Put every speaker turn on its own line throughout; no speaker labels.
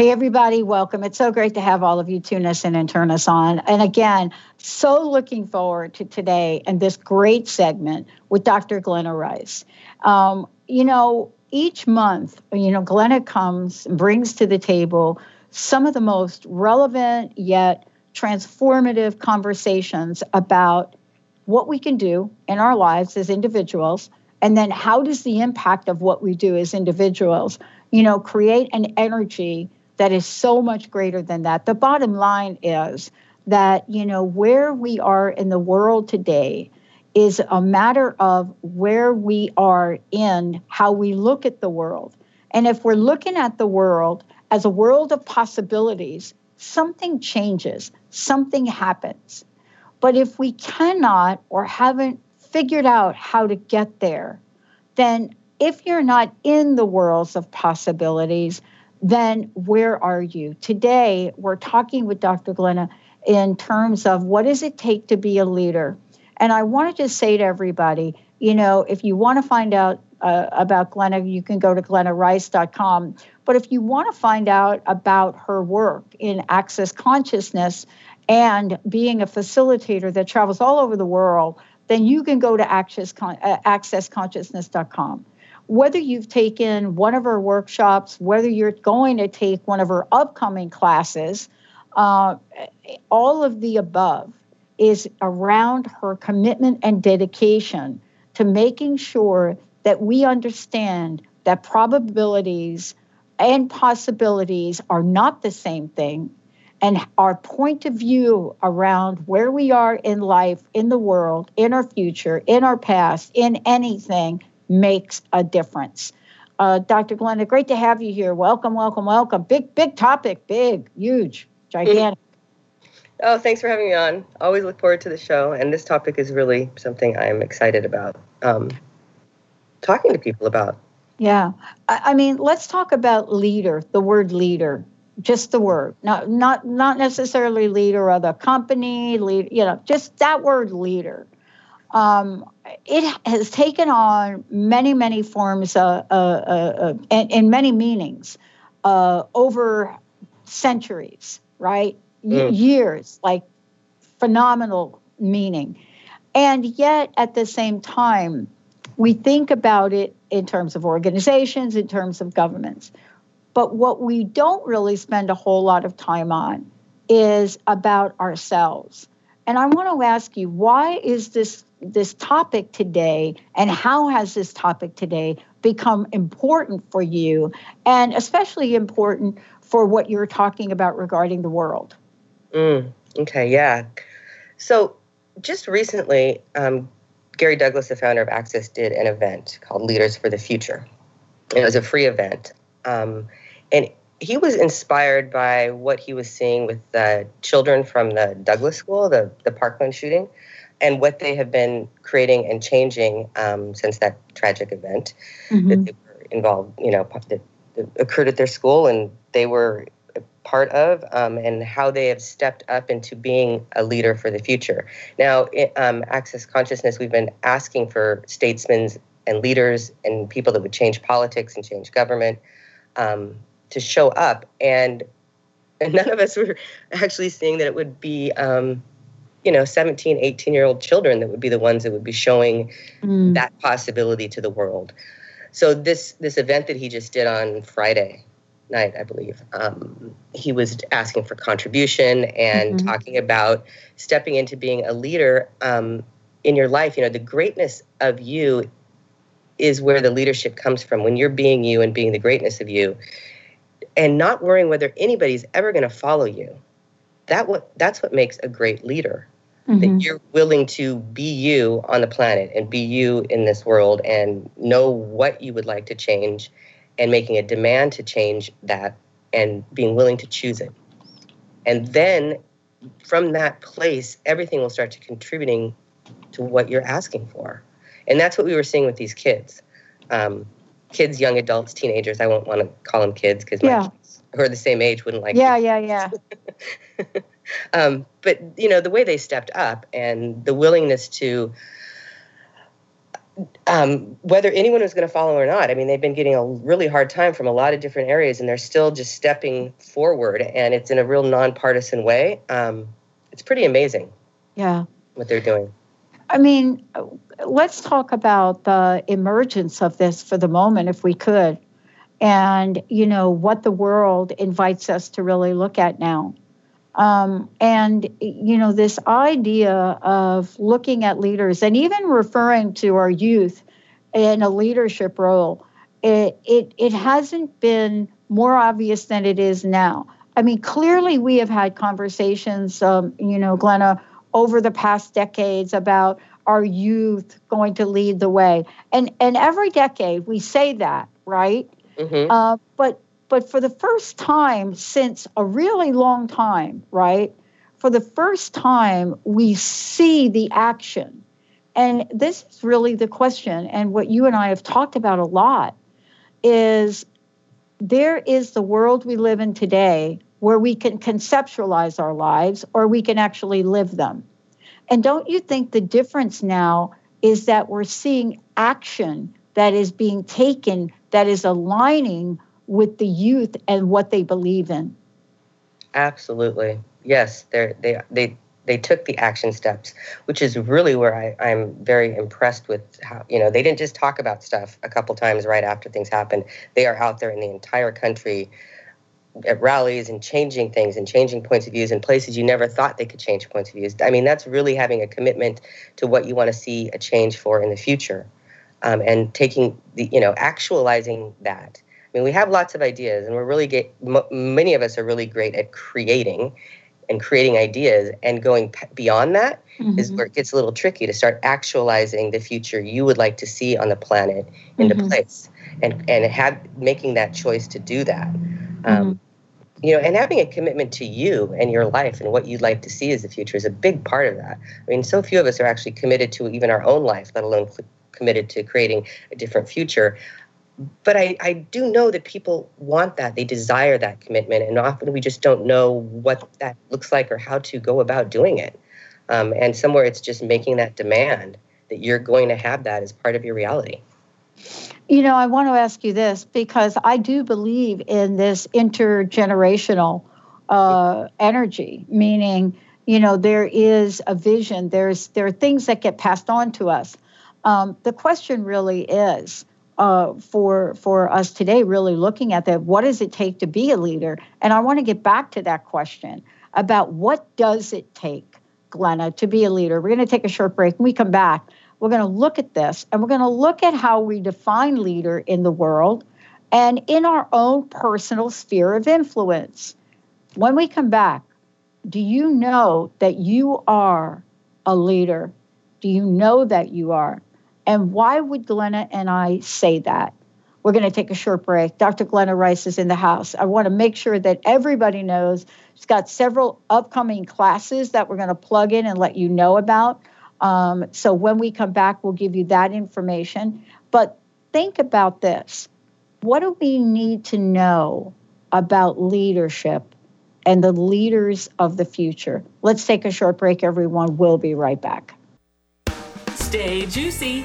Hey, everybody, welcome. It's so great to have all of you tune us in and turn us on. And again, so looking forward to today and this great segment with Dr. Glenna Rice. Um, you know, each month, you know, Glenna comes and brings to the table some of the most relevant yet transformative conversations about what we can do in our lives as individuals and then how does the impact of what we do as individuals you know create an energy that is so much greater than that. The bottom line is that, you know, where we are in the world today is a matter of where we are in how we look at the world. And if we're looking at the world as a world of possibilities, something changes, something happens. But if we cannot or haven't figured out how to get there, then if you're not in the worlds of possibilities, then where are you? Today, we're talking with Dr. Glenna in terms of what does it take to be a leader? And I wanted to say to everybody, you know, if you want to find out uh, about Glenna, you can go to glennarice.com. But if you want to find out about her work in access consciousness and being a facilitator that travels all over the world, then you can go to access, uh, accessconsciousness.com whether you've taken one of her workshops, whether you're going to take one of her upcoming classes, uh, all of the above is around her commitment and dedication to making sure that we understand that probabilities and possibilities are not the same thing. And our point of view around where we are in life, in the world, in our future, in our past, in anything makes a difference. Uh, Dr. Glenna, great to have you here. Welcome, welcome, welcome. Big, big topic, big, huge, gigantic.
Oh, thanks for having me on. Always look forward to the show. And this topic is really something I'm excited about um, talking to people about.
Yeah. I, I mean, let's talk about leader, the word leader just the word not not not necessarily leader of the company lead you know just that word leader um, it has taken on many, many forms uh, uh, uh, and, and, many meanings uh, over centuries, right? Mm. years, like phenomenal meaning. And yet, at the same time, we think about it in terms of organizations, in terms of governments. But what we don't really spend a whole lot of time on is about ourselves. And I want to ask you, why is this this topic today and how has this topic today become important for you and especially important for what you're talking about regarding the world?
Mm, okay yeah. So just recently um, gary douglas the founder of access did an event called leaders for the future. It was a free event um, and he was inspired by what he was seeing with the children from the douglas school the, the parkland shooting and what they have been creating and changing um, since that tragic event mm-hmm. that they were involved, you know, that, that, occurred at their school and they were part of, um, and how they have stepped up into being a leader for the future. Now, it, um, Access Consciousness, we've been asking for statesmen and leaders and people that would change politics and change government um, to show up, and and none of us were actually seeing that it would be um, you know 17 18 year old children that would be the ones that would be showing mm. that possibility to the world so this this event that he just did on friday night i believe um, he was asking for contribution and mm-hmm. talking about stepping into being a leader um, in your life you know the greatness of you is where the leadership comes from when you're being you and being the greatness of you and not worrying whether anybody's ever going to follow you that what that's what makes a great leader mm-hmm. that you're willing to be you on the planet and be you in this world and know what you would like to change and making a demand to change that and being willing to choose it. And then from that place, everything will start to contributing to what you're asking for. And that's what we were seeing with these kids. Um, kids, young adults, teenagers. I won't want to call them kids because
yeah.
my kids who are the same age wouldn't like.
Yeah, yeah, yeah.
um, but you know the way they stepped up and the willingness to um, whether anyone was going to follow or not. I mean, they've been getting a really hard time from a lot of different areas, and they're still just stepping forward, and it's in a real nonpartisan way. Um, it's pretty amazing.
Yeah.
What they're doing.
I mean, let's talk about the emergence of this for the moment, if we could, and you know what the world invites us to really look at now. Um, and you know this idea of looking at leaders and even referring to our youth in a leadership role, it it, it hasn't been more obvious than it is now. I mean, clearly we have had conversations, um, you know, Glenna, over the past decades about our youth going to lead the way. And and every decade we say that, right?
Mm-hmm.
Uh, but but for the first time since a really long time, right? For the first time, we see the action. And this is really the question, and what you and I have talked about a lot is there is the world we live in today where we can conceptualize our lives or we can actually live them. And don't you think the difference now is that we're seeing action that is being taken that is aligning with the youth and what they believe in?
Absolutely. Yes, they they they they took the action steps, which is really where I, I'm very impressed with how, you know, they didn't just talk about stuff a couple times right after things happened. They are out there in the entire country at rallies and changing things and changing points of views in places you never thought they could change points of views. I mean, that's really having a commitment to what you want to see a change for in the future, um, and taking the you know actualizing that. I mean, we have lots of ideas, and we're really get, m- many of us are really great at creating and creating ideas, and going p- beyond that
Mm-hmm.
is where it gets a little tricky to start actualizing the future you would like to see on the planet into
Mhm.
place, and and have making that choice to do that.
Mm-hmm.
Um, you know, and having a commitment to you and your life and what you'd like to see as the future is a big part of that. I mean, so few of us are actually committed to even our own life, let alone cl- committed to creating a different future. But I, I do know that people want that. They desire that commitment. And often we just don't know what that looks like or how to go about doing it. Um, and somewhere it's just making that demand that you're going to have that as part of your reality.
You know, I want to ask you this because I do believe in this intergenerational uh, energy, meaning, you know, there is a vision. There's there are things that get passed on to us. Um, the question really is uh, for for us today, really looking at that. What does it take to be a leader? And I want to get back to that question about what does it take, Glenna, to be a leader. We're going to take a short break. We come back, we're going to look at this and we're going to look at how we define leader in the world and in our own personal sphere of influence. When we come back, do you know that you are a leader? Do you know that you are? And why would Glenna and I say that? We're going to take a short break. Dr. Glenna Rice is in the house. I want to make sure that everybody knows she's got several upcoming classes that we're going to plug in and let you know about. Um, so when we come back, we'll give you that information. But think about this what do we need to know about leadership and the leaders of the future? Let's take a short break, everyone. We'll be right back.
Stay juicy.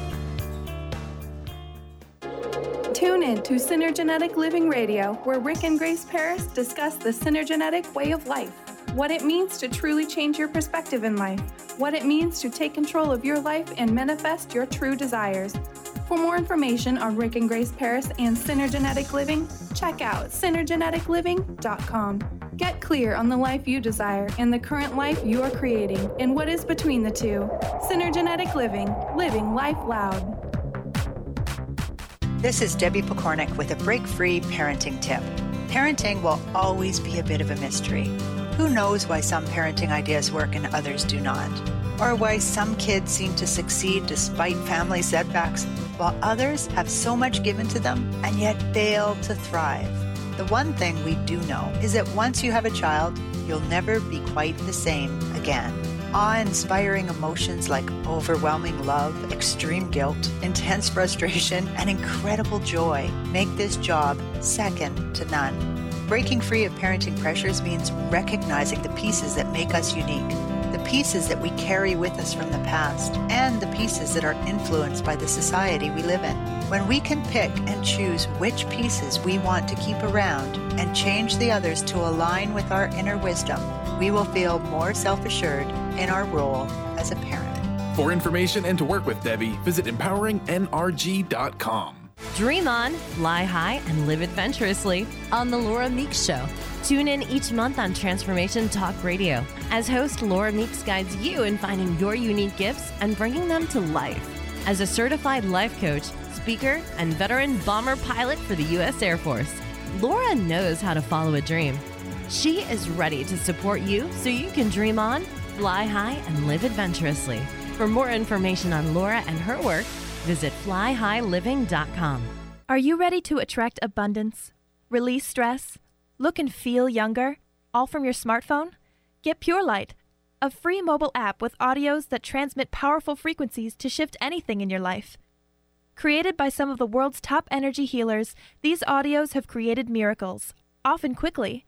Tune in to Synergenetic Living Radio, where Rick and Grace Paris discuss the synergenetic way of life, what it means to truly change your perspective in life, what it means to take control of your life and manifest your true desires. For more information on Rick and Grace Paris and Synergenetic Living, check out synergeneticliving.com. Get clear on the life you desire and the current life you are creating and what is between the two. Synergenetic Living, living life loud.
This is Debbie Pokornik with a break free parenting tip. Parenting will always be a bit of a mystery. Who knows why some parenting ideas work and others do not? Or why some kids seem to succeed despite family setbacks, while others have so much given to them and yet fail to thrive? The one thing we do know is that once you have a child, you'll never be quite the same again. Awe inspiring emotions like overwhelming love, extreme guilt, intense frustration, and incredible joy make this job second to none. Breaking free of parenting pressures means recognizing the pieces that make us unique, the pieces that we carry with us from the past, and the pieces that are influenced by the society we live in. When we can pick and choose which pieces we want to keep around and change the others to align with our inner wisdom, we will feel more self assured in our role as a parent.
For information and to work with Debbie, visit empoweringnrg.com.
Dream on, lie high, and live adventurously on The Laura Meeks Show. Tune in each month on Transformation Talk Radio as host Laura Meeks guides you in finding your unique gifts and bringing them to life. As a certified life coach, speaker, and veteran bomber pilot for the U.S. Air Force, Laura knows how to follow a dream. She is ready to support you so you can dream on, fly high, and live adventurously. For more information on Laura and her work, visit flyhighliving.com.
Are you ready to attract abundance, release stress, look and feel younger, all from your smartphone? Get Pure Light, a free mobile app with audios that transmit powerful frequencies to shift anything in your life. Created by some of the world's top energy healers, these audios have created miracles, often quickly.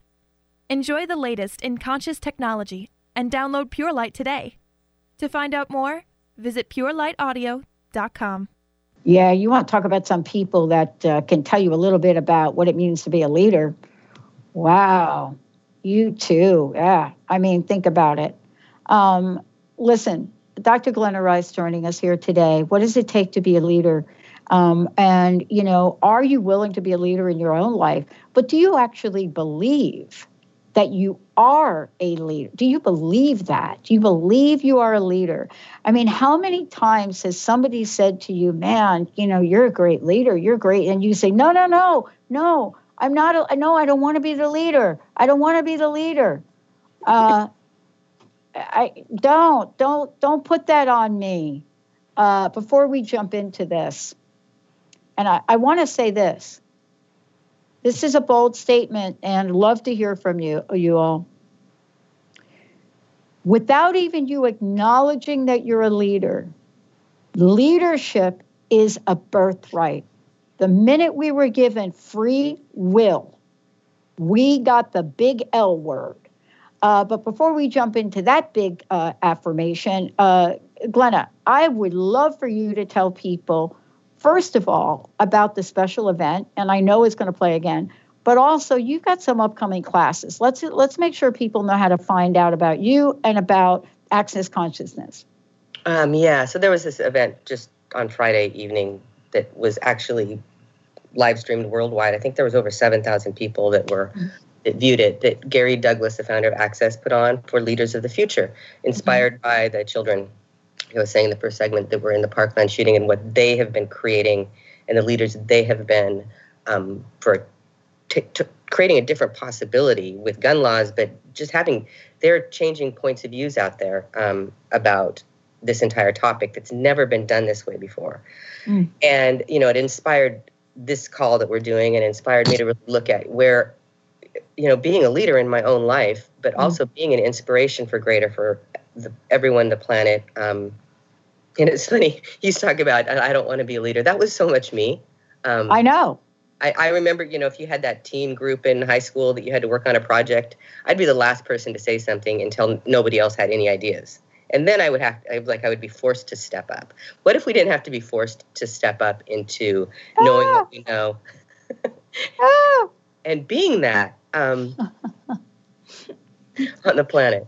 Enjoy the latest in conscious technology and download Pure Light today. To find out more, visit purelightaudio.com.
Yeah, you want to talk about some people that uh, can tell you a little bit about what it means to be a leader. Wow, you too. Yeah, I mean, think about it. Um, listen, Dr. Glenna Rice joining us here today. What does it take to be a leader? Um, and, you know, are you willing to be a leader in your own life? But do you actually believe that you are a leader? Do you believe that? Do you believe you are a leader? I mean, how many times has somebody said to you, man, you know, you're a great leader, you're great. And you say, no, no, no, no, I'm not, a, no, I don't want to be the leader. I don't want to be the leader. Uh, I don't, don't, don't put that on me uh, before we jump into this. And I, I want to say this. This is a bold statement and love to hear from you, you all. Without even you acknowledging that you're a leader, leadership is a birthright. The minute we were given free will, we got the big L word. Uh, but before we jump into that big uh, affirmation, uh, Glenna, I would love for you to tell people, first of all, about the special event, and I know it's going to play again, but also you've got some upcoming classes. Let's let's make sure people know how to find out about you and about Access Consciousness.
Um, yeah, so there was this event just on Friday evening that was actually live streamed worldwide. I think there was over 7,000 people that were that viewed it that Gary Douglas, the founder of Access, put on for Leaders of the Future, inspired mm-hmm. by the children I was saying in the first segment that were in the Parkland shooting and what they have been creating and the leaders they have been um, for t- t- creating a different possibility with gun laws, but just having they're changing points of views out there um, about this entire topic that's never been done this way before. Mm. And you know, it inspired this call that we're doing and inspired me to really look at where you know being a leader in my own life but mm. also being an inspiration for greater for the, everyone the planet um, and it's funny he's talking about i don't want to be a leader. That was so much me.
Um, i know.
I, I, remember you know if you had that team group in high school that you had to work on a project i'd be the last person to say something until nobody else had any ideas. And then i would have I, like i would be forced to step up. What if we didn't have to be forced to step up into knowing ah. what we know? Ah. and being that um, on the planet.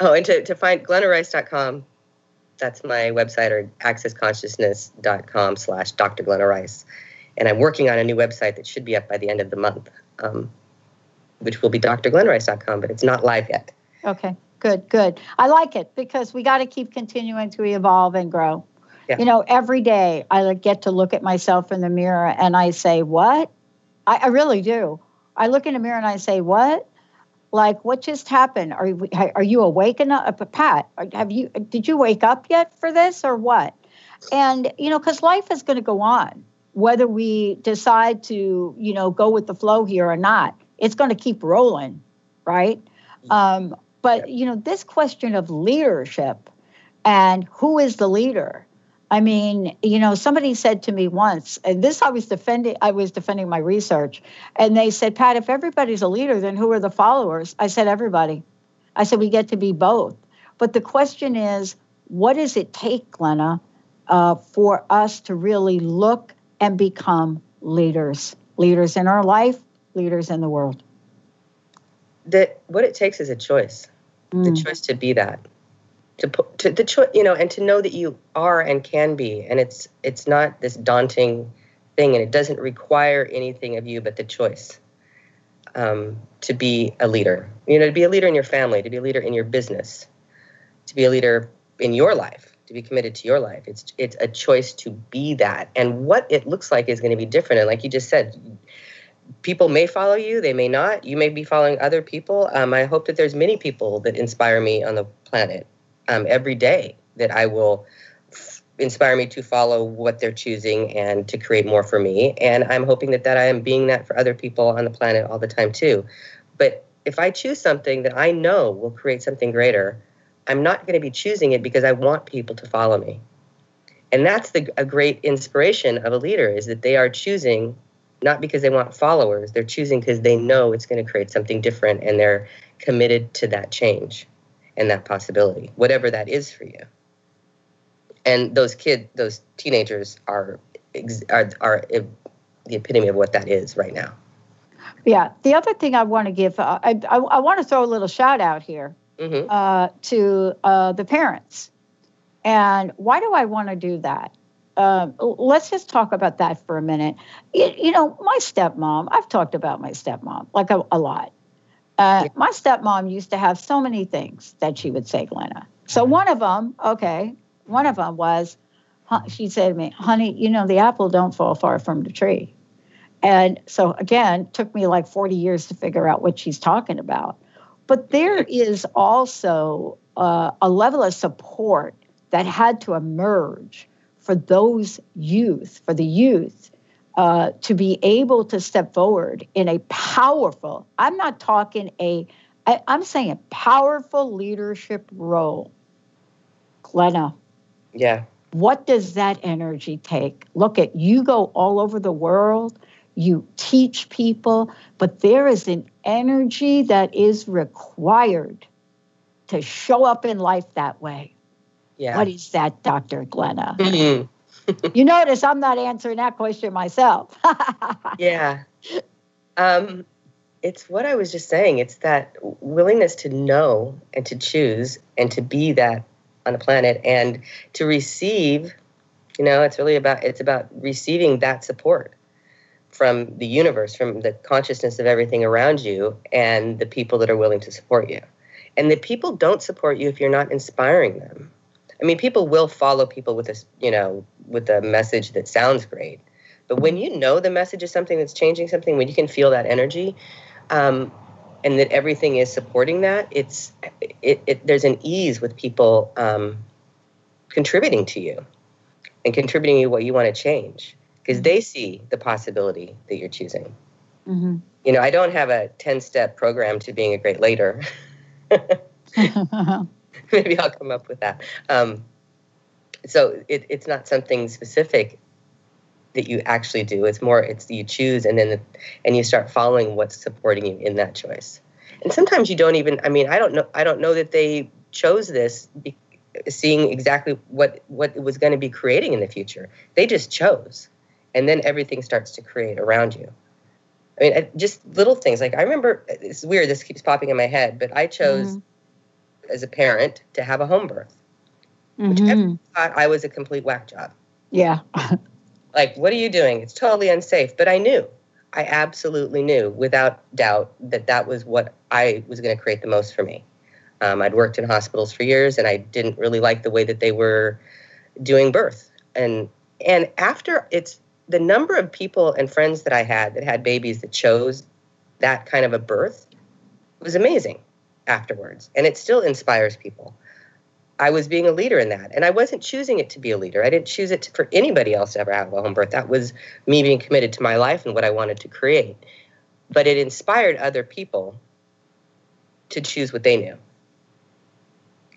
Oh and to, to find glennarice.com that's my website or accessconsciousness.com slash dr glenna rice and i'm working on a new website that should be up by the end of the month um, which will be drglenrice.com, but it's not live yet.
Okay, good, good. I like it because we got to keep continuing to evolve and grow. Yeah. You know, every day I get to look at myself in the mirror and I say, What? I, I really do. I look in the mirror and I say, What? Like, what just happened? Are you, are you awake enough? Pat, have you, did you wake up yet for this or what? And, you know, because life is going to go on, whether we decide to, you know, go with the flow here or not, it's going to keep rolling, right? Mm-hmm. Um, but, you know, this question of leadership and who is the leader? I mean, you know, somebody said to me once, and this I was defending I was defending my research, and they said, Pat, if everybody's a leader, then who are the followers? I said, everybody. I said, we get to be both. But the question is, what does it take, Glenna, uh, for us to really look and become leaders? Leaders in our life, leaders in the world.
That what it takes is a choice. Mm. The choice to be that to put to the choice you know and to know that you are and can be and it's it's not this daunting thing and it doesn't require anything of you but the choice um, to be a leader. You know to be a leader in your family to be a leader in your business to be a leader in your life to be committed to your life. It's it's a choice to be that. And what it looks like is going to be different and like you just said people may follow you they may not. You may be following other people. Um, i hope that there's many people that inspire me on the planet um, every day that I will f- inspire me to follow what they're choosing and to create more for me. And I'm hoping that that I am being that for other people on the planet all the time too. But if I choose something that I know will create something greater, I'm not going to be choosing it because I want people to follow me. And that's the a great inspiration of a leader is that they are choosing not because they want followers, they're choosing because they know it's going to create something different and they're committed to that change and that possibility, whatever that is for you. And those kids, those teenagers are are are the epitome of what that is right now.
Yeah. The other thing I want to give, uh, I, I, I, want to throw a little shout out here mm-hmm. uh, to uh, the parents. And why do I want to do that? Uh, let's just talk about that for a minute. You, you, know, my stepmom, I've talked about my stepmom like a, a lot. Uh, yeah. My stepmom used to have so many things that she would say, Glenna. So one of them, okay, one of them was, she said to me, honey, you know, the apple don't fall far from the tree. And so again, took me like 40 years to figure out what she's talking about. But there is also uh, a level of support that had to emerge for those youth, for the youth uh, to be able to step forward in a powerful, I'm not talking a, I, I'm saying a powerful leadership role. Glenna.
Yeah.
What does that energy take? Look at you go all over the world, you teach people, but there is an energy that is required to show up in life that way. Yeah. What is that, Dr. Glenna? Mm-hmm you notice I'm not answering that question myself.
yeah. Um, it's what I was just saying. It's that willingness to know and to choose and to be that on the planet and to receive. You know, it's really about it's about receiving that support from the universe, from the consciousness of everything around you, and the people that are willing to support you. And the people don't support you if you're not inspiring them. I mean, people will follow people with a, you know, with a message that sounds great. But when you know the message is something that's changing something, when you can feel that energy, um, and that everything is supporting that, it's it, it there's an ease with people um, contributing to you and contributing to what you want to change because they see the possibility that you're choosing. Mm-hmm. You know, I don't have a 10 step program to being a great leader. maybe I'll come up with that. Um, so it, it's not something specific that you actually do. It's more it's you choose and then the, and you start following what's supporting you in that choice. And sometimes you don't even. I mean, I don't know. I don't know that they chose this. Be, seeing exactly what what it was going to be creating in the future. They just chose, and then everything starts to create around you. I mean, just little things like I remember. It's weird. This keeps popping in my head, but I chose mm-hmm as a parent to have a home birth, mm-hmm. which I thought I was a complete whack job.
Yeah.
like, what are you doing? It's totally unsafe. But I knew. I absolutely knew without doubt that that was what I was going to create the most for me. Um, I'd worked in hospitals for years and I didn't really like the way that they were doing birth. And and after it's the number of people and friends that I had that had babies that chose that kind of a birth was amazing afterwards. And it still inspires people. I was being a leader in that. And I wasn't choosing it to be a leader. I didn't choose it to, for anybody else to ever have a home birth. That was me being committed to my life and what I wanted to create. But it inspired other people to choose what they knew.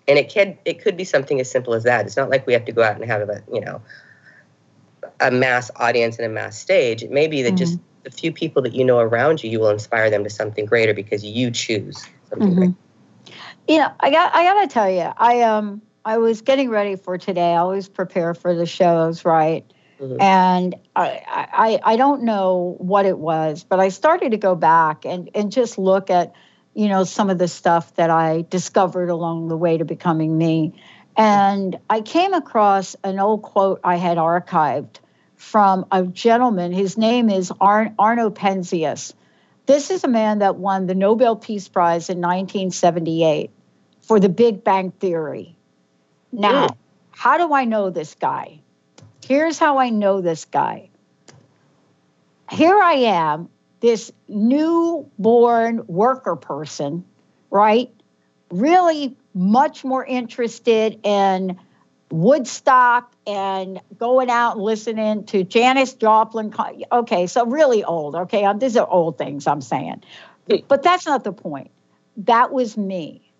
And it can it could be something as simple as that. It's not like we have to go out and have a, you know, a mass audience and a mass stage. It may be that mm-hmm. just the few people that you know around you, you will inspire them to something greater because you choose mm-hmm.
You know, I got I got to tell you, I um I was getting ready for today. I always prepare for the shows, right? Mm-hmm. And I, I I don't know what it was, but I started to go back and and just look at you know some of the stuff that I discovered along the way to becoming me. And I came across an old quote I had archived from a gentleman. His name is Ar- Arno Penzias. This is a man that won the Nobel Peace Prize in 1978 for the Big Bang Theory. Now, mm. how do I know this guy? Here's how I know this guy. Here I am, this newborn worker person, right? Really much more interested in Woodstock and going out and listening to Janis Joplin. Okay, so really old. Okay, um, these are old things I'm saying, but that's not the point. That was me.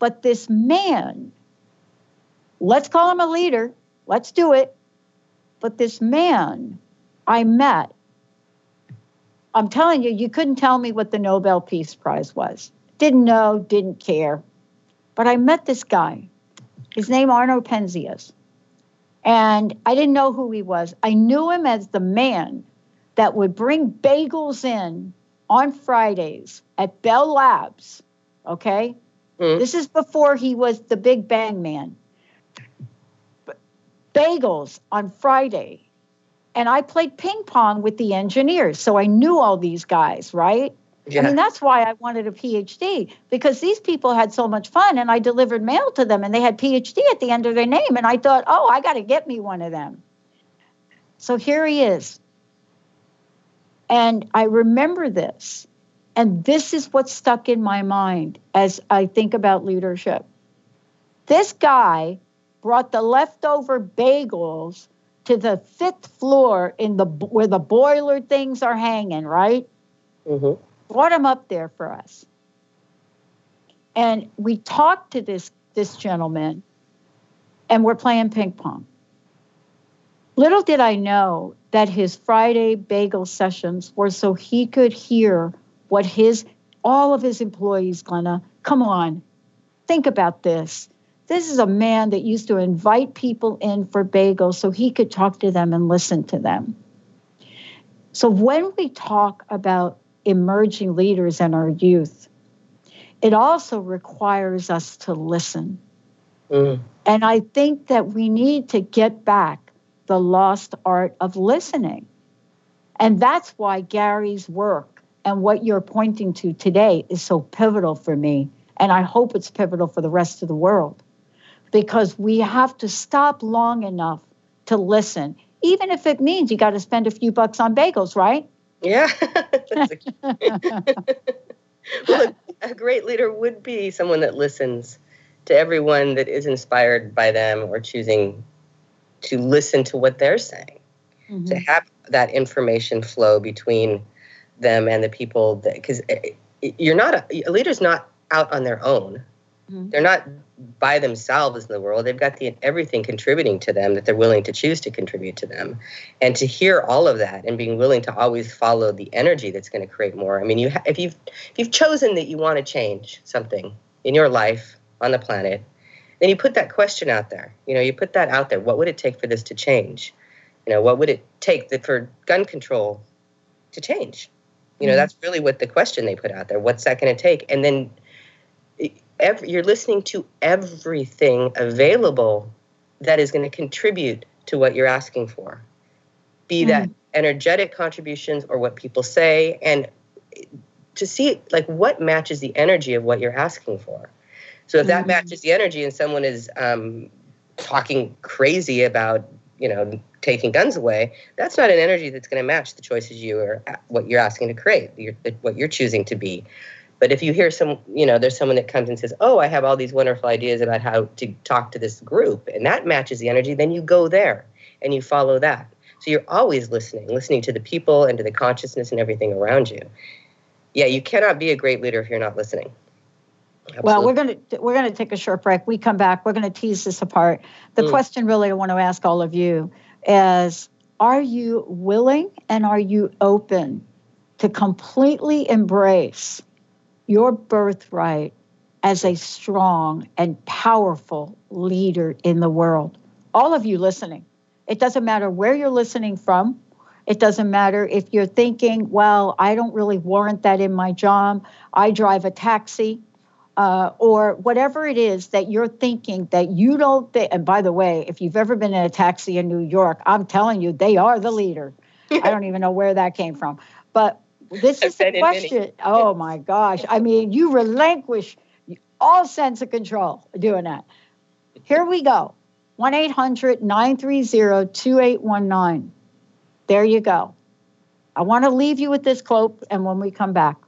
But this man, let's call him a leader. Let's do it. But this man I met, I'm telling you, you couldn't tell me what the Nobel Peace Prize was. Didn't know, didn't care. But I met this guy his name Arno Penzias. And I didn't know who he was. I knew him as the man that would bring bagels in on Fridays at Bell Labs. Okay? Mm. This is before he was the Big Bang man. Bagels on Friday. And I played ping pong with the engineers. So I knew all these guys, right? Yeah. I mean, that's why I wanted a PhD because these people had so much fun and I delivered mail to them and they had PhD at the end of their name. And I thought, oh, I got to get me one of them. So here he is. And I remember this. And this is what stuck in my mind as I think about leadership. This guy brought the leftover bagels to the fifth floor in the where the boiler things are hanging, right? Mm-hmm brought him up there for us. And we talked to this, this gentleman, and we're playing ping pong. Little did I know that his Friday bagel sessions were so he could hear what his all of his employees, Glenna, come on, think about this. This is a man that used to invite people in for bagels so he could talk to them and listen to them. So when we talk about emerging leaders and our youth, it also requires us to listen. Mm. And I think that we need to get back the lost art of listening. And that's why Gary's work and what you're pointing to today is so pivotal for me. And I hope it's pivotal for the rest of the world because we have to stop long enough to listen, even if it means you got to spend a few bucks on bagels, right?
Yeah. well, a, a great leader would be someone that listens to everyone that is inspired by them or choosing to listen to what they're saying. Mm-hmm. To have that information flow between them and the people that because eh, eh, you're not a, a leader's not out on their own. Mm-hmm. They're not by themselves in the world. They've got the everything contributing to them that they're willing to choose to contribute to them, and to hear all of that and being willing to always follow the energy that's going to create more. I mean, you ha- if you've if you've chosen that you want to change something in your life on the planet, then you put that question out there. You know, you put that out there. What would it take for this to change? You know, what would it take that for gun control to change? You know, mm-hmm. that's really what the question they put out there. What's that going to take? And then every, you're listening to everything available that is going to contribute to what you're asking for. be that mm. energetic contributions or what people say, and to see like what matches the energy of what you're asking for. So if that mm-hmm. matches the energy and someone is um, talking crazy about, you know, taking guns away, that's not an energy that's going to match the choices you are what you're asking to create, what you're choosing to be. But if you hear some, you know, there's someone that comes and says, "Oh, I have all these wonderful ideas about how to talk to this group," and that matches the energy, then you go there and you follow that. So you're always listening, listening to the people and to the consciousness and everything around you. Yeah, you cannot be a great leader if you're not listening.
Absolutely. Well, we're going to we're going to take a short break. We come back. We're going to tease this apart. The mm. question really I want to ask all of you is: Are you willing and are you open to completely embrace your birthright as a strong and powerful leader in the world. All of you listening, it doesn't matter where you're listening from. It doesn't matter if you're thinking, well, I don't really warrant that in my job. I drive a taxi. Uh, or whatever it is that you're thinking that you don't think. And by the way, if you've ever been in a taxi in New York, I'm telling you, they are the leader. I don't even know where that came from. But this is the question. Oh my gosh. I mean, you relinquish all sense of control doing that. Here we go 1 800 930 2819. There you go. I want to leave you with this quote, and when we come back,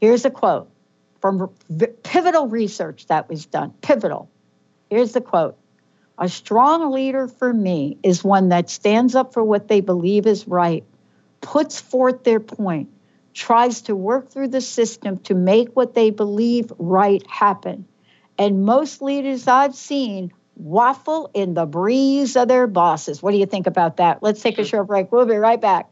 here's a quote from pivotal research that was done. Pivotal. Here's the quote A strong leader for me is one that stands up for what they believe is right puts forth their point, tries to work through the system to make what they believe right happen. And most leaders I've seen waffle in the breeze of their bosses. What do you think about that? Let's take a short break. We'll be right back.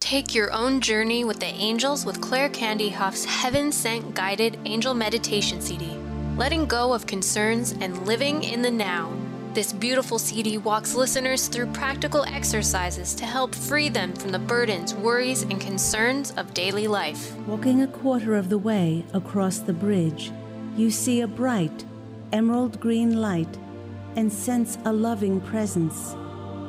Take your own journey with the angels with Claire Candy Hough's Heaven Sent Guided Angel Meditation CD. Letting go of concerns and living in the now. This beautiful CD walks listeners through practical exercises to help free them from the burdens, worries, and concerns of daily life.
Walking a quarter of the way across the bridge, you see a bright, emerald green light and sense a loving presence.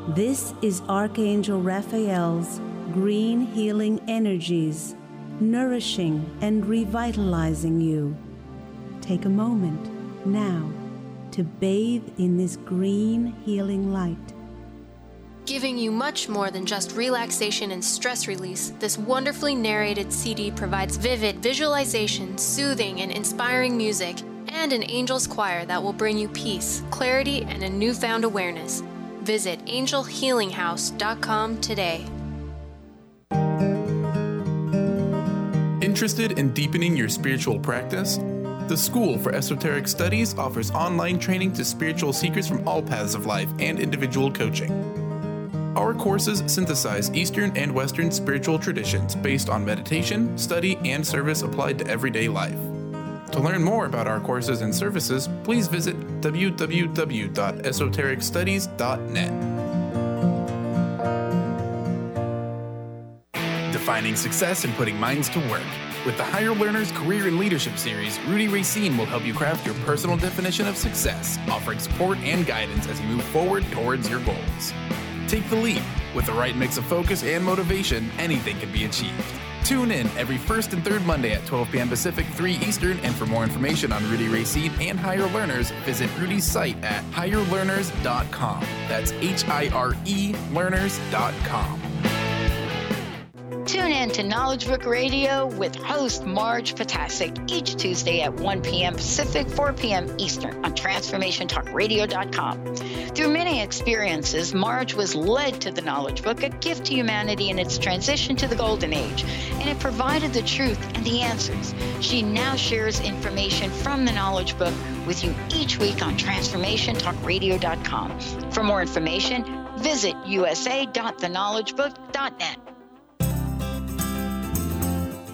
This is Archangel Raphael's green healing energies, nourishing and revitalizing you. Take a moment now to bathe in this green healing light.
Giving you much more than just relaxation and stress release, this wonderfully narrated CD provides vivid visualization, soothing, and inspiring music, and an angel's choir that will bring you peace, clarity, and a newfound awareness. Visit angelhealinghouse.com today.
Interested in deepening your spiritual practice? The School for Esoteric Studies offers online training to spiritual seekers from all paths of life and individual coaching. Our courses synthesize Eastern and Western spiritual traditions based on meditation, study, and service applied to everyday life. To learn more about our courses and services, please visit www.esotericstudies.net. Defining success and putting minds to work. With the Higher Learners Career and Leadership Series, Rudy Racine will help you craft your personal definition of success, offering support and guidance as you move forward towards your goals. Take the leap. With the right mix of focus and motivation, anything can be achieved. Tune in every first and third Monday at 12 p.m. Pacific, 3 Eastern, and for more information on Rudy Racine and Higher Learners, visit Rudy's site at higherlearners.com. That's H I R E learners.com.
Tune in to Knowledge Book Radio with host Marge Potasic each Tuesday at 1 p.m. Pacific, 4 p.m. Eastern on TransformationTalkRadio.com. Through many experiences, Marge was led to the Knowledge Book, a gift to humanity in its transition to the Golden Age, and it provided the truth and the answers. She now shares information from the Knowledge Book with you each week on TransformationTalkRadio.com. For more information, visit usa.theknowledgebook.net.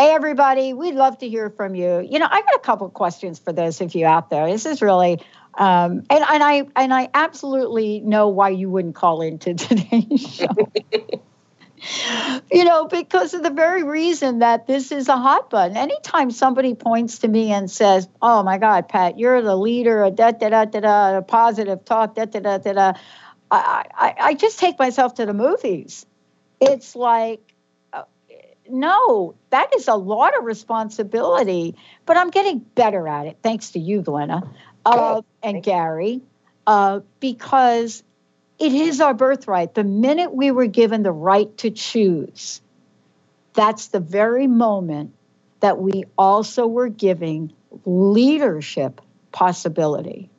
Hey, everybody, we'd love to hear from you. You know, I got a couple questions for those of you out there. This is really, um, and, and I and I absolutely know why you wouldn't call into today's show. you know, because of the very reason that this is a hot button. Anytime somebody points to me and says, "Oh my God, Pat, you're the leader," of da da da da da, positive talk, da da da da da, I, I I just take myself to the movies. It's like no, that is a lot of responsibility, but I'm getting better at it, thanks to you, Glenna, uh, and Gary, uh, because it is our birthright. The minute we were given the right to choose, that's the very moment that we also were giving leadership possibility.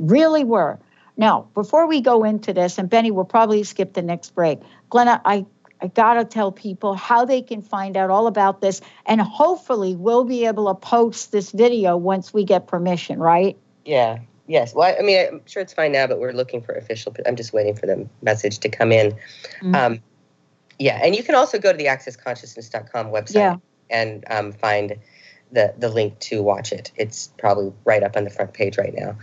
Really were. Now, before we go into this, and Benny we'll probably skip the next break, Glenna, I I got to tell people how they can find out all about this. And hopefully, we'll be able to post this video once we get permission, right?
Yeah. Yes. Well, I mean, I'm sure it's fine now, but we're looking for official. I'm just waiting for the message to come in. Mm-hmm. Um, yeah. And you can also go to the accessconsciousness.com website yeah. and um, find the, the link to watch it. It's probably right up on the front page right now.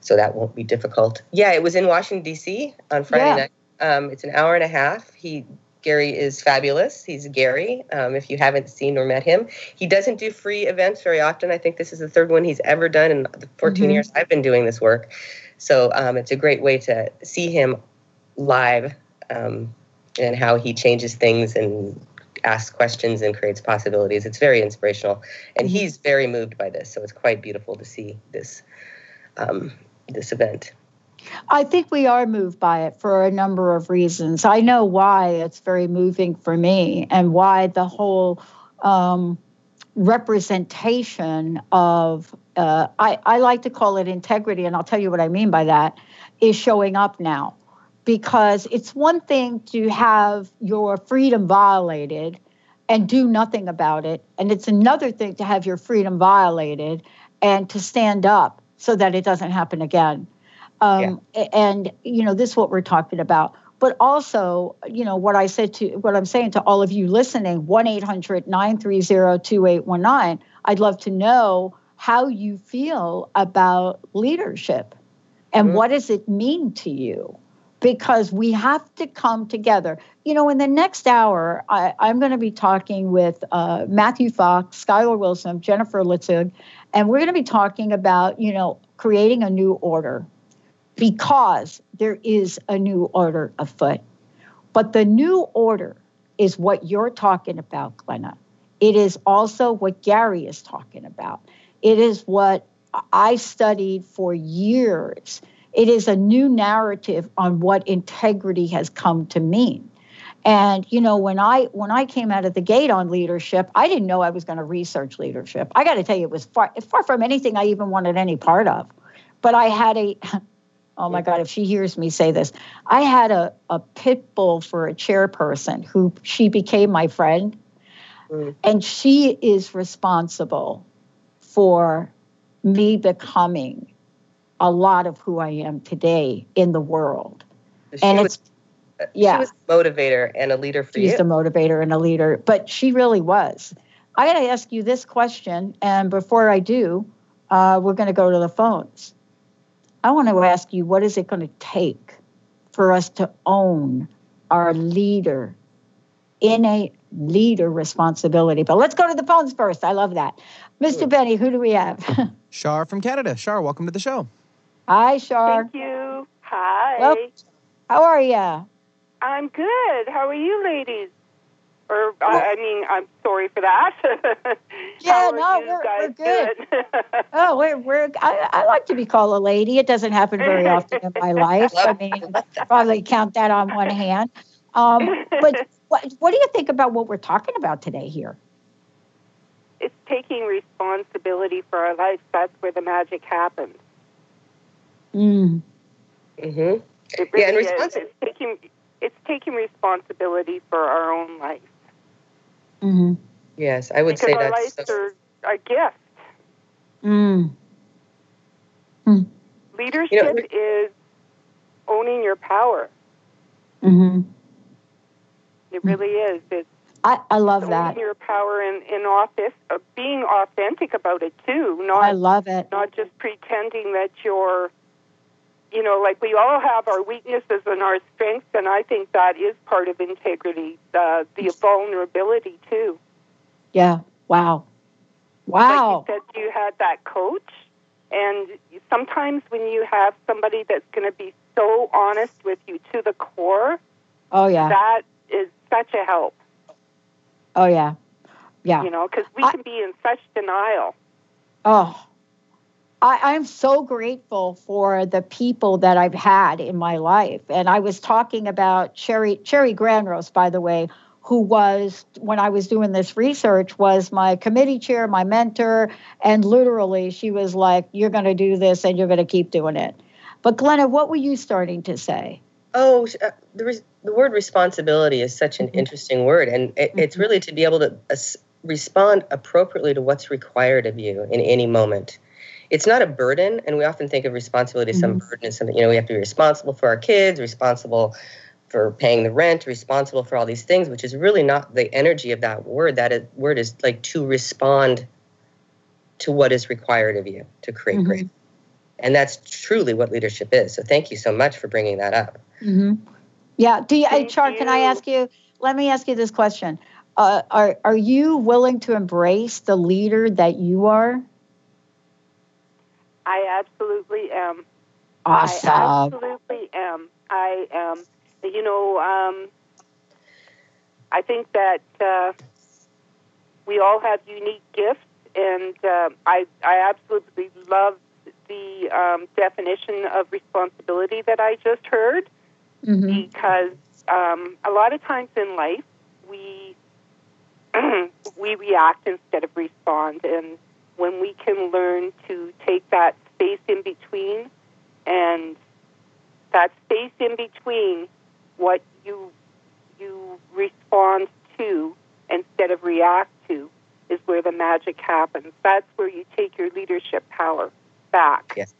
So that won't be difficult. Yeah. It was in Washington, D.C. on Friday yeah. night. Um, it's an hour and a half. He Gary is fabulous. He's Gary. Um, if you haven't seen or met him, he doesn't do free events very often. I think this is the third one he's ever done in the 14 mm-hmm. years I've been doing this work. So um, it's a great way to see him live um, and how he changes things and asks questions and creates possibilities. It's very inspirational, and mm-hmm. he's very moved by this. So it's quite beautiful to see this um, this event.
I think we are moved by it for a number of reasons. I know why it's very moving for me and why the whole um, representation of, uh, I, I like to call it integrity, and I'll tell you what I mean by that, is showing up now. Because it's one thing to have your freedom violated and do nothing about it. And it's another thing to have your freedom violated and to stand up so that it doesn't happen again. Um, yeah. And you know, this is what we're talking about. But also, you know, what I said to what I'm saying to all of you listening, 1-800-930-2819, I'd love to know how you feel about leadership and mm-hmm. what does it mean to you? Because we have to come together. You know, in the next hour, I, am going to be talking with uh, Matthew Fox, Skylar Wilson, Jennifer Litzig, and we're going to be talking about, you know, creating a new order because there is a new order afoot. But the new order is what you're talking about, Glenna. It is also what Gary is talking about. It is what I studied for years. It is a new narrative on what integrity has come to mean. And you know, when I when I came out of the gate on leadership, I didn't know I was going to research leadership. I got to tell you, it was far far from anything I even wanted any part of. But I had a Oh my God, if she hears me say this, I had a, a pit bull for a chairperson who she became my friend. Mm. And she is responsible for me becoming a lot of who I am today in the world.
She and was, it's, yeah. She was a motivator and a leader for
She's
you.
She's a motivator and a leader, but she really was. I got to ask you this question. And before I do, uh, we're going to go to the phones. I want to ask you what is it going to take for us to own our leader, innate leader responsibility? But let's go to the phones first. I love that. Mr. Benny, who do we have?
Shar from Canada. Shar, welcome to the show.
Hi, Shar.
Thank you. Hi.
Well, how are you?
I'm good. How are you, ladies? Or well, I mean, I'm sorry for that.
yeah, no, we're, we're good. oh, we're we're. I, I, like to be called a lady. It doesn't happen very often in my life. I mean, probably count that on one hand. Um, but what what do you think about what we're talking about today here?
It's taking responsibility for our life. That's where the magic happens.
Mm.
Mhm.
It really yeah, and responsi- It's taking it's taking responsibility for our own life.
Mm-hmm.
Yes, I would
because
say
our
that's
lives are a gift.
Mm. Mm.
Leadership you know, is owning your power.
Mm-hmm.
It really is. It's
I, I love
owning
that.
your power and in office, uh, being authentic about it too. Not
I love it.
not just pretending that you're. You know, like we all have our weaknesses and our strengths, and I think that is part of integrity. Uh, the vulnerability too.
Yeah. Wow. Wow.
Like you said, you had that coach, and sometimes when you have somebody that's going to be so honest with you to the core,
Oh yeah.
that is such a help.
Oh yeah. Yeah.
You know, because we
I-
can be in such denial.
Oh, I, I'm so grateful for the people that I've had in my life. And I was talking about Cherry Cherry Granrose, by the way, who was when I was doing this research was my committee chair, my mentor, and literally she was like, "You're going to do this, and you're going to keep doing it." But Glenna, what were you starting to say?
Oh, uh, the, res- the word responsibility is such an interesting word, and it, it's really to be able to uh, respond appropriately to what's required of you in any moment. It's not a burden, and we often think of responsibility as some burden as something, you know, we have to be responsible for our kids, responsible for paying the rent, responsible for all these things, which is really not the energy of that word. That is, word is like to respond to what is required of you to create
Mm-hmm.
great. And that's truly what leadership is. So thank you so much for bringing that up.
Mm-hmm. Yeah. Do you, hey, Char, can I ask you? Let me ask you this question: uh, Are are you willing to embrace the leader that you are?
I absolutely am.
Awesome.
I absolutely am. I am. You know, um, I think that uh, we all have unique gifts, and uh, I I absolutely love the um, definition of responsibility that I just heard
Mm-hmm.
because um, a lot of times in life we we react instead of respond, and when we can learn to take that space in between and that space in between what you you respond to instead of react to is where the magic happens. That's where you take your leadership power back.
Yes.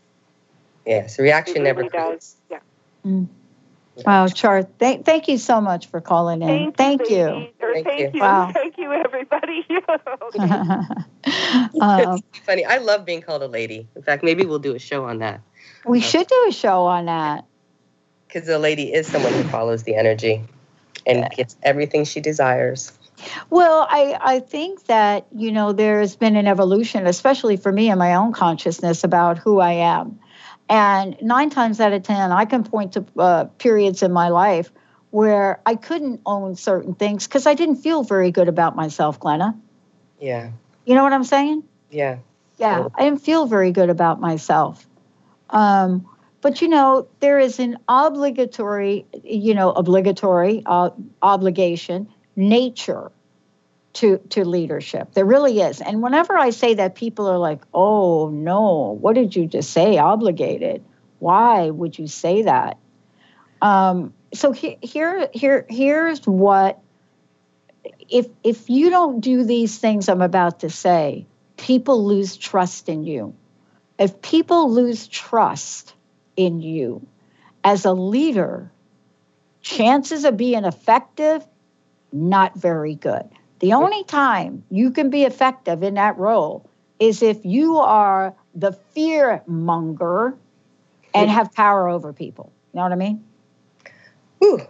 Yes. Reaction
It
never
really does.
creates.
Yeah.
Mm. Wow, Char, thank, thank you so much for calling in. Thank, you.
Or
Thank
thank,
you.
you.
Wow.
Thank you, everybody.
um,
It's funny. I love being called a lady. In fact, maybe we'll do a show on that
we should do a show on that.
because a lady is someone who follows the energy and gets everything she desires.
Well, I, I think that, you know, there's been an evolution, especially for me in my own consciousness about who I am. And nine times out of 10, I can point to uh, periods in my life where I couldn't own certain things because I didn't feel very good about myself, Glenna.
Yeah.
You know what I'm saying?
Yeah.
Yeah, I didn't feel very good about myself. Um, but you know, there is an obligatory, you know, obligatory uh, obligation nature to to leadership. There really is. And whenever I say that, people are like, "Oh no, what did you just say? Obligated? Why would you say that?" Um, so he, here, here, here's what. If if you don't do these things I'm about to say, people lose trust in you. If people lose trust in you as a leader, chances of being effective, not very good. The only time you can be effective in that role is if you are the fear monger and have power over people. You know what I mean?
Whew.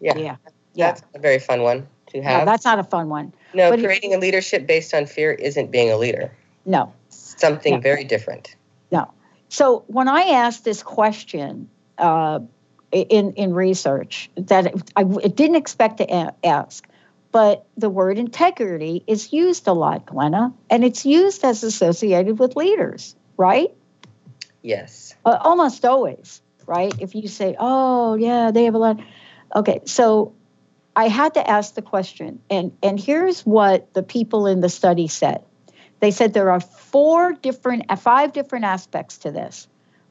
Yeah.
Yeah. Yeah.
That's a very fun one to
No,
have.
that's not a fun one.
no,
but
creating a leadership based on fear isn't being a leader.
No.
Something
Yeah.
very different.
No. So when I asked this question uh, in in research, that I, I didn't expect to a- ask, but the word integrity is used a lot, Glenna, and it's used as associated with leaders, right?
Yes.
Uh, almost always, right? If you say, "Oh, yeah, they have a lot," okay. So I had to ask the question, and and here's what the people in the study said. They said there are four different, uh, five different aspects to this.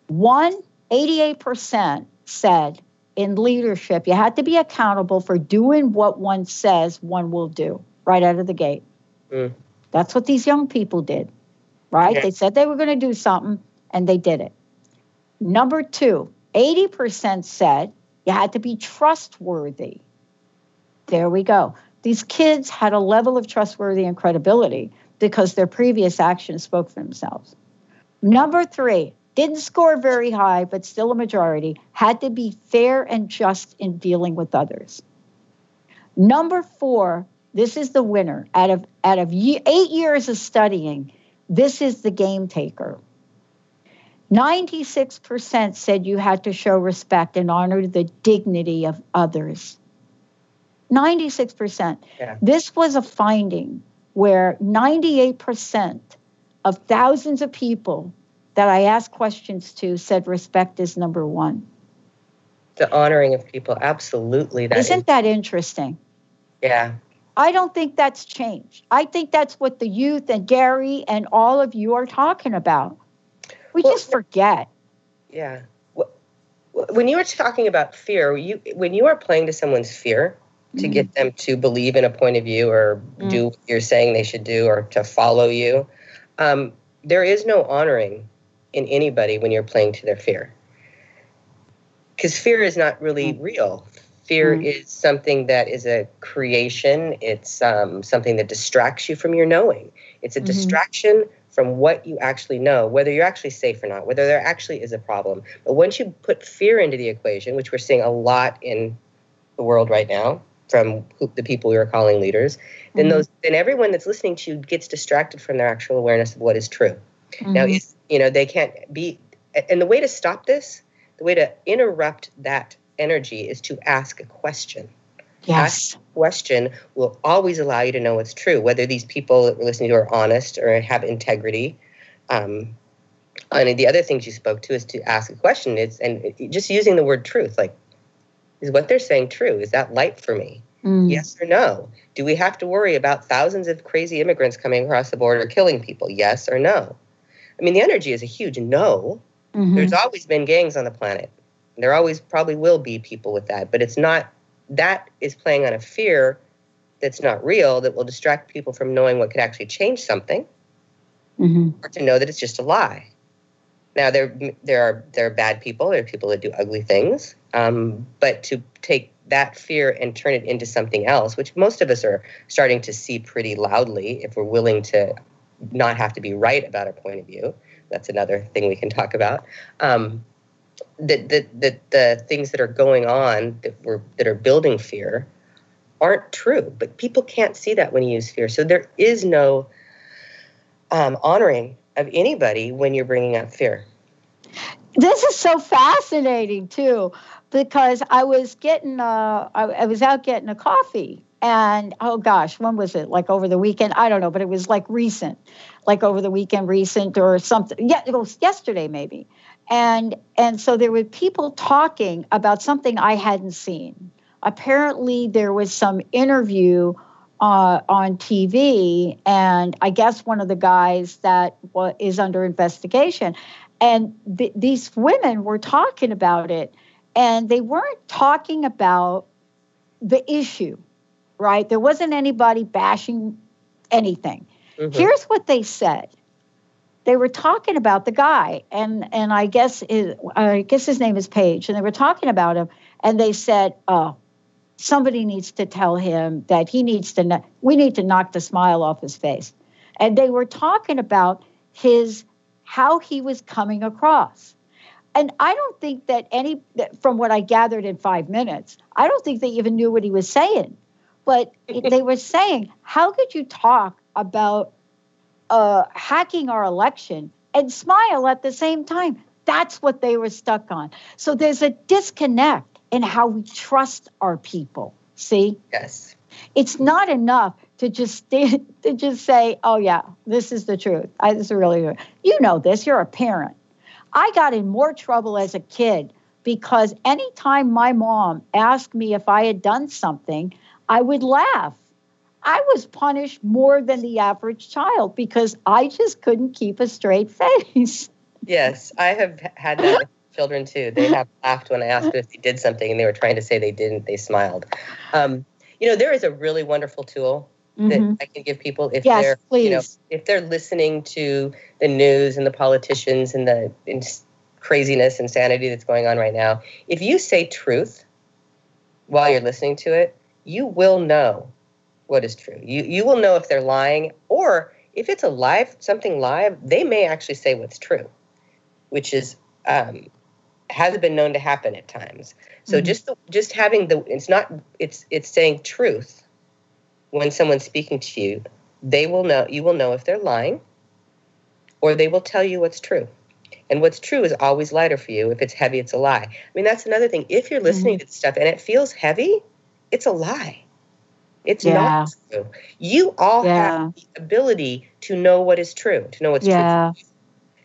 One, 88% said in leadership, you had to be accountable for doing what one says one will do right out of the gate.
Mm.
That's what these young people did, right?
Okay.
They said they were going to do something and they did it. Number two, 80% said you had to be trustworthy. There we go. These kids had a level of trustworthy and credibility because their previous actions spoke for themselves. Number three, didn't score very high, but still a majority, had to be fair and just in dealing with others. Number four, this is the winner. Out of out of eight years of studying, this is the game taker. 96% said you had to show respect and honor the dignity of others. 96%. Yeah. This was a finding where 98% of thousands of people that I asked questions to said respect is number one.
The honoring of people, absolutely.
That Isn't is- that interesting?
Yeah.
I don't think that's changed. I think that's what the youth and Gary and all of you are talking about. We well, just forget.
Yeah. When you were talking about fear, you when you are playing to someone's fear to mm. get them to believe in a point of view or mm. do what you're saying they should do or to follow you, um, there is no honoring in anybody when you're playing to their fear. Because fear is not really mm. real. Fear mm. is something that is a creation. It's um, something that distracts you from your knowing. It's a mm-hmm. distraction from what you actually know, whether you're actually safe or not, whether there actually is a problem. But once you put fear into the equation, which we're seeing a lot in the world right now from the people we are calling leaders, mm-hmm. then those then everyone that's listening to you gets distracted from their actual awareness of what is true. Mm-hmm. Now, if, you know, they can't be, and the way to stop this, the way to interrupt that energy is to ask a question.
Yes.
Ask question will always allow you to know what's true, whether these people that we're listening to are honest or have integrity. Um, and the other things you spoke to is to ask a question. It's and just using the word truth, like, is what they're saying true? Is that light for me? Mm. Yes or no? Do we have to worry about thousands of crazy immigrants coming across the border killing people? Yes or no? I mean, the energy is a huge no. Mm-hmm. There's always been gangs on the planet. There always probably will be people with that, but it's not, that is playing on a fear that's not real that will distract people from knowing what could actually change something mm-hmm. or to know that it's just a lie. Now there there are there are bad people. There are people that do ugly things. Um, but to take that fear and turn it into something else, which most of us are starting to see pretty loudly, if we're willing to not have to be right about our point of view. That's another thing we can talk about. Um, that the, the, the things that are going on that we're that are building fear aren't true, but people can't see that when you use fear. So there is no um, honoring of anybody when you're bringing up fear.
This is so fascinating too, because I was getting uh, I, I was out getting a coffee and oh gosh, when was it? Like over the weekend? I don't know, but it was like recent, like over the weekend, recent or something. Yeah, it was yesterday maybe. And and so there were people talking about something I hadn't seen. Apparently, there was some interview uh, on TV, and I guess one of the guys that is under investigation, and th- these women were talking about it, and they weren't talking about the issue right? There wasn't anybody bashing anything. Mm-hmm. Here's what they said. They were talking about the guy, and and I guess his, I guess his name is Page, and they were talking about him, and they said, "Oh, somebody needs to tell him that he needs to. We need to knock the smile off his face," and they were talking about his how he was coming across. And I don't think that any, from what I gathered in five minutes, I don't think they even knew what he was saying. But they were saying, how could you talk about uh, hacking our election and smile at the same time? That's what they were stuck on. So there's a disconnect in how we trust our people. See?
Yes.
It's not enough to just to just say, "Oh yeah, this is the truth. I, this is really good." You know this. You're a parent. I got in more trouble as a kid because anytime my mom asked me if I had done something, I would laugh. I was punished more than the average child because I just couldn't keep a straight face.
Yes, I have had that with children too. They have laughed when I asked them if they did something and they were trying to say they didn't, they smiled. Um, you know, there is a really wonderful tool that mm-hmm. I can give people if
yes,
they're
please.
you know if they're listening to the news and the politicians and the craziness and craziness, insanity that's going on right now. If you say truth while you're listening to it, you will know what is true. You you will know if they're lying or if it's a live something live, they may actually say what's true, which is um, has been known to happen at times. So mm-hmm. just the, just having the it's not it's it's saying truth when someone's speaking to you, they will know you will know if they're lying or they will tell you what's true. And what's true is always lighter for you. If it's heavy, it's a lie. I mean, that's another thing. If you're listening mm-hmm. to stuff and it feels heavy, it's a lie. It's yeah. not true. You all yeah. have the ability to know what is true, to know what's yeah. true,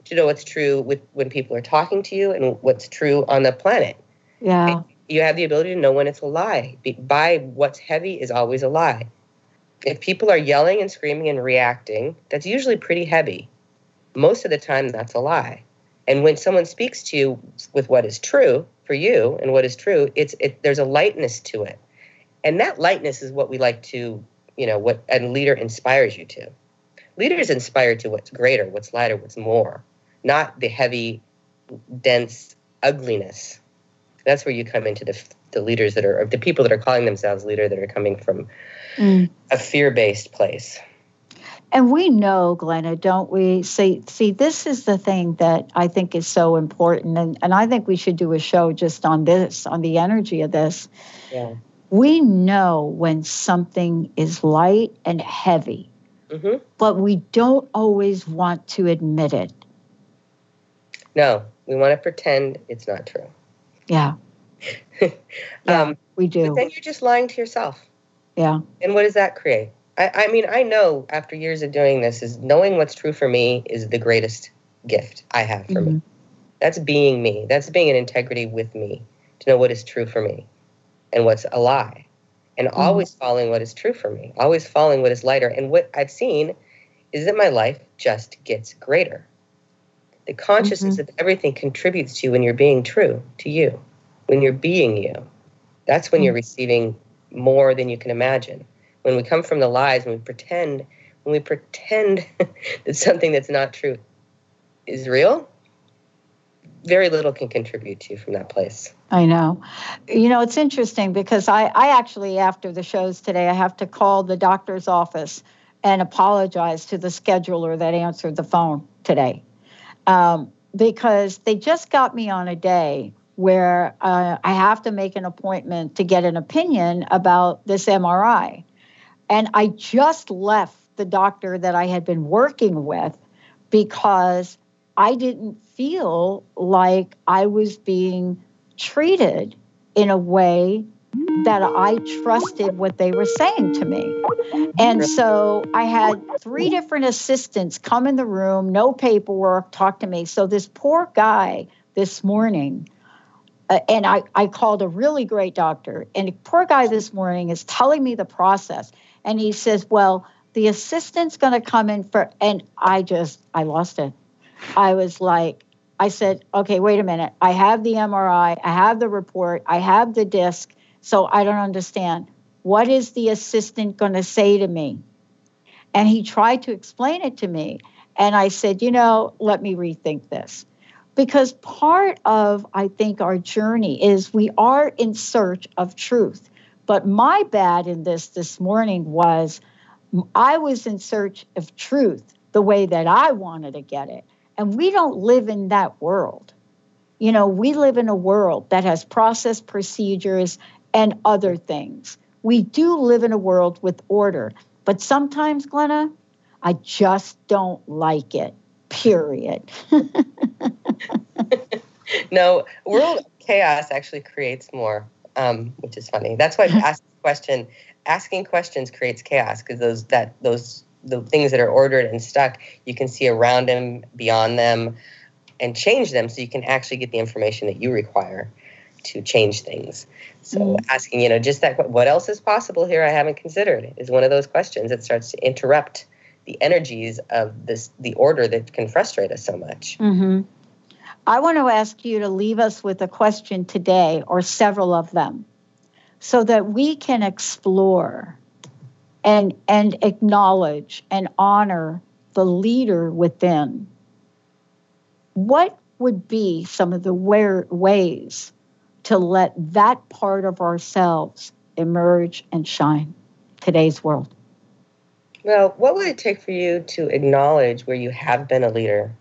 to know what's true with when people are talking to you and what's true on the planet.
Yeah.
You have the ability to know when it's a lie. By what's heavy is always a lie. If people are yelling and screaming and reacting, that's usually pretty heavy. Most of the time, that's a lie. And when someone speaks to you with what is true for you and what is true, it's it, there's a lightness to it and that lightness is what we like to you know what a leader inspires you to. Leaders inspire to what's greater what's lighter what's more not the heavy dense ugliness. That's where you come into the, the leaders that are the people that are calling themselves leader that are coming from mm. a fear-based place.
And we know glenna don't we? See see this is the thing that i think is so important and, and i think we should do a show just on this on the energy of this.
Yeah
we know when something is light and heavy, mm-hmm. but we don't always want to admit it.
No, we want to pretend it's not true.
Yeah. yeah um, we do.
But then you're just lying to yourself.
Yeah.
And what does that create? I, I mean, I know after years of doing this, is knowing what's true for me is the greatest gift I have for mm-hmm. me. That's being me. That's being in integrity with me to know what is true for me and what's a lie and mm-hmm. always following what is true for me, always following what is lighter. And what I've seen is that my life just gets greater. The consciousness mm-hmm. of everything contributes to you when you're being true to you, when you're being you. That's when mm-hmm. you're receiving more than you can imagine. When we come from the lies, when we pretend, when we pretend that something that's not true is real, very little can contribute to from that place.
I know. You know, it's interesting because I, I actually, after the shows today, I have to call the doctor's office and apologize to the scheduler that answered the phone today. Um, because they just got me on a day where uh, I have to make an appointment to get an opinion about this MRI. And I just left the doctor that I had been working with because I didn't feel like I was being treated in a way that I trusted what they were saying to me. And so I had three different assistants come in the room, no paperwork, talk to me. So this poor guy this morning, uh, and I, I called a really great doctor, and the poor guy this morning is telling me the process. And he says, Well, the assistant's going to come in for, and I just, I lost it. I was like, I said, okay, wait a minute. I have the MRI, I have the report, I have the disc, so I don't understand. What is the assistant going to say to me? And he tried to explain it to me. And I said, you know, let me rethink this. Because part of, I think, our journey is we are in search of truth. But my bad in this this morning was I was in search of truth the way that I wanted to get it. And we don't live in that world. You know, we live in a world that has process procedures and other things. We do live in a world with order, but sometimes, Glenna, I just don't like it, period.
no, world chaos actually creates more, um, which is funny. That's why asking question, asking questions creates chaos because those that those the things that are ordered and stuck, you can see around them, beyond them, and change them so you can actually get the information that you require to change things. So mm-hmm. asking, you know, just that what else is possible here I haven't considered is one of those questions that starts to interrupt the energies of this the order that can frustrate us so much.
Mm-hmm. I want to ask you to leave us with a question today or several of them so that we can explore and and acknowledge and honor the leader within what would be some of the ways to let that part of ourselves emerge and shine today's world?
Well, what would it take for you to acknowledge where you have been a leader,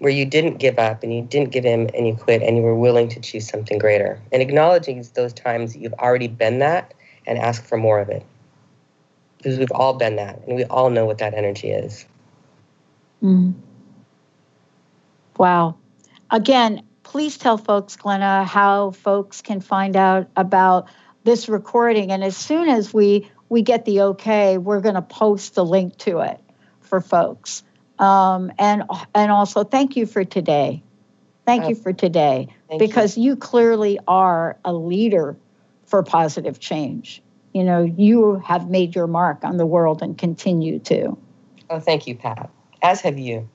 where you didn't give up and you didn't give in and you quit and you were willing to choose something greater? And acknowledging those times that you've already been that and ask for more of it. Because we've all been that and we all know what that energy is.
Mm. Wow. Again, please tell folks, Glenna, how folks can find out about this recording. And as soon as we we get the okay, we're going to post the link to it for folks. Um, and and also thank you for today. Thank oh, you for today because you. you clearly are a leader for positive change. You know, you have made your mark on the world and continue to.
Oh, thank you, Pat. As have you.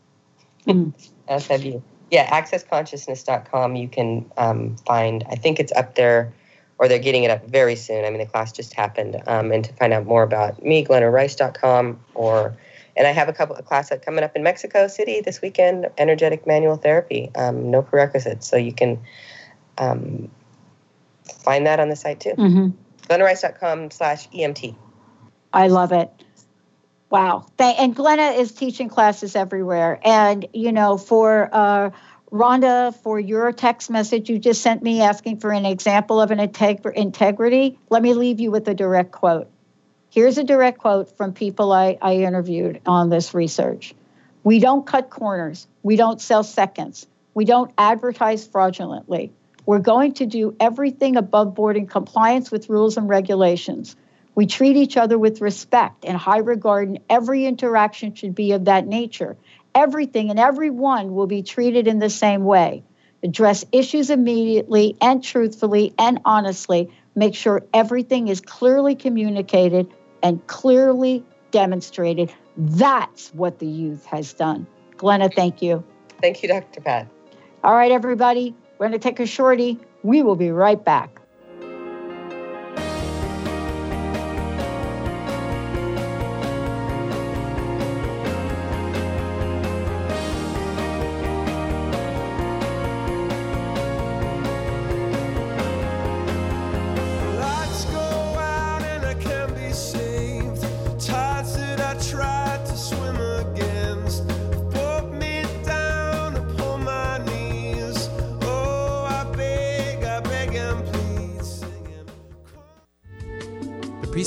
Mm. As have you. Yeah, accessconsciousness.com. You can um, find, I think it's up there or they're getting it up very soon. I mean, the class just happened. Um, and to find out more about me, glennarice.com, or and I have a couple of classes coming up in Mexico City this weekend, energetic manual therapy, um, no prerequisites. So you can um, find that on the site too. Mm-hmm. glennarice.com slash EMT.
I love it. Wow. And Glenna is teaching classes everywhere. And, you know, for uh, Rhonda, for your text message you just sent me asking for an example of an integ- integrity, let me leave you with a direct quote. Here's a direct quote from people I, I interviewed on this research. We don't cut corners. We don't sell seconds. We don't advertise fraudulently. We're going to do everything above board in compliance with rules and regulations. We treat each other with respect and high regard, and every interaction should be of that nature everything and everyone will be treated in the same way. Address issues immediately and truthfully and honestly. Make sure everything is clearly communicated and clearly demonstrated. That's what the youth has done. Glenna, thank you.
Thank you, Dr. Pat.
All right, everybody, we're going to take a shorty. We will be right back.